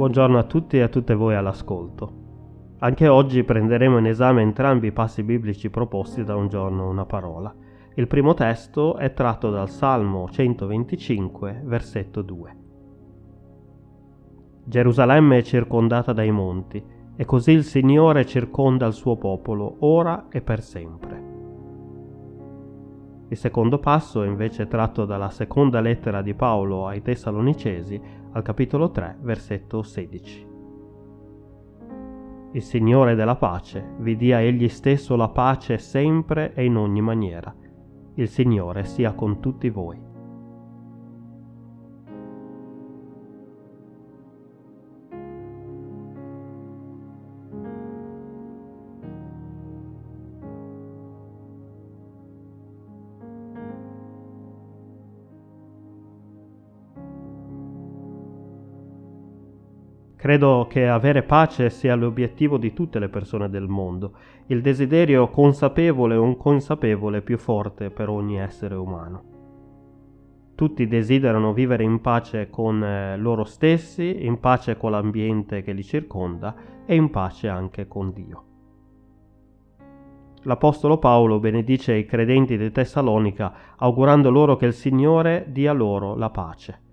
Buongiorno a tutti e a tutte voi all'ascolto. Anche oggi prenderemo in esame entrambi i passi biblici proposti da un giorno una parola. Il primo testo è tratto dal Salmo 125, versetto 2. Gerusalemme è circondata dai monti, e così il Signore circonda il suo popolo, ora e per sempre. Il secondo passo è invece tratto dalla seconda lettera di Paolo ai Tessalonicesi, al capitolo 3, versetto 16. Il Signore della pace vi dia egli stesso la pace sempre e in ogni maniera. Il Signore sia con tutti voi. Credo che avere pace sia l'obiettivo di tutte le persone del mondo, il desiderio consapevole o inconsapevole più forte per ogni essere umano. Tutti desiderano vivere in pace con eh, loro stessi, in pace con l'ambiente che li circonda e in pace anche con Dio. L'Apostolo Paolo benedice i credenti di Tessalonica augurando loro che il Signore dia loro la pace.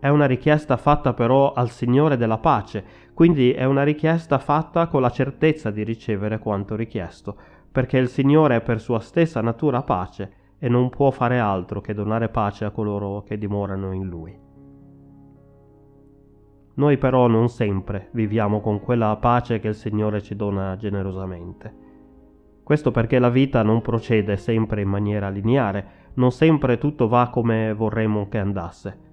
È una richiesta fatta però al Signore della pace, quindi è una richiesta fatta con la certezza di ricevere quanto richiesto, perché il Signore è per sua stessa natura pace e non può fare altro che donare pace a coloro che dimorano in Lui. Noi però non sempre viviamo con quella pace che il Signore ci dona generosamente. Questo perché la vita non procede sempre in maniera lineare, non sempre tutto va come vorremmo che andasse.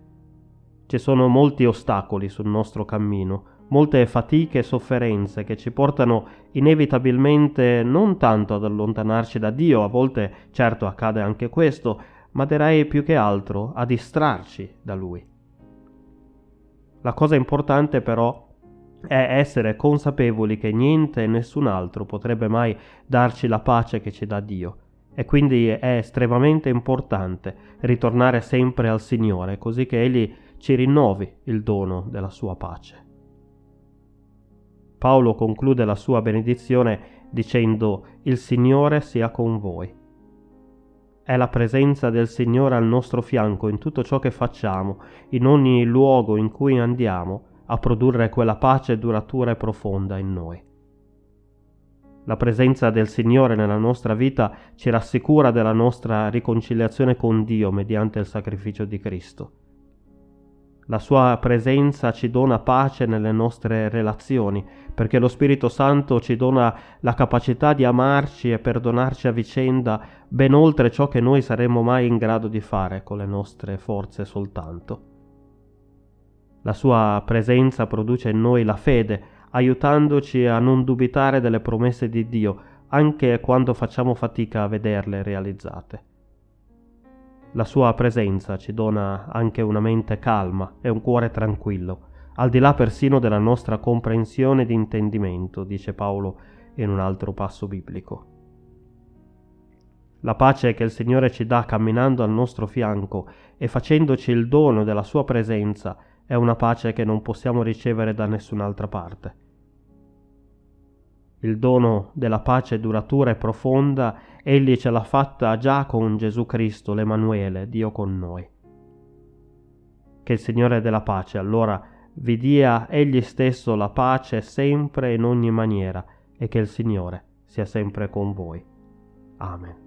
Ci sono molti ostacoli sul nostro cammino, molte fatiche e sofferenze che ci portano inevitabilmente non tanto ad allontanarci da Dio, a volte certo accade anche questo, ma direi più che altro a distrarci da Lui. La cosa importante però è essere consapevoli che niente e nessun altro potrebbe mai darci la pace che ci dà Dio. E quindi è estremamente importante ritornare sempre al Signore, così che Egli ci rinnovi il dono della sua pace. Paolo conclude la sua benedizione dicendo il Signore sia con voi. È la presenza del Signore al nostro fianco in tutto ciò che facciamo, in ogni luogo in cui andiamo, a produrre quella pace duratura e profonda in noi. La presenza del Signore nella nostra vita ci rassicura della nostra riconciliazione con Dio mediante il sacrificio di Cristo. La sua presenza ci dona pace nelle nostre relazioni, perché lo Spirito Santo ci dona la capacità di amarci e perdonarci a vicenda ben oltre ciò che noi saremmo mai in grado di fare con le nostre forze soltanto. La sua presenza produce in noi la fede, aiutandoci a non dubitare delle promesse di Dio, anche quando facciamo fatica a vederle realizzate. La sua presenza ci dona anche una mente calma e un cuore tranquillo, al di là persino della nostra comprensione ed intendimento, dice Paolo in un altro passo biblico. La pace che il Signore ci dà camminando al nostro fianco e facendoci il dono della sua presenza è una pace che non possiamo ricevere da nessun'altra parte. Il dono della pace duratura e profonda egli ce l'ha fatta già con Gesù Cristo, l'Emanuele, Dio con noi. Che il Signore della pace allora vi dia egli stesso la pace sempre in ogni maniera e che il Signore sia sempre con voi. Amen.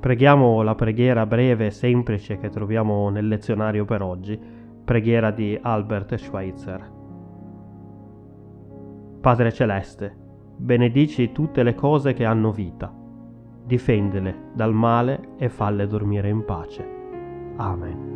Preghiamo la preghiera breve e semplice che troviamo nel lezionario per oggi, preghiera di Albert Schweitzer. Padre Celeste, benedici tutte le cose che hanno vita, difendele dal male e falle dormire in pace. Amen.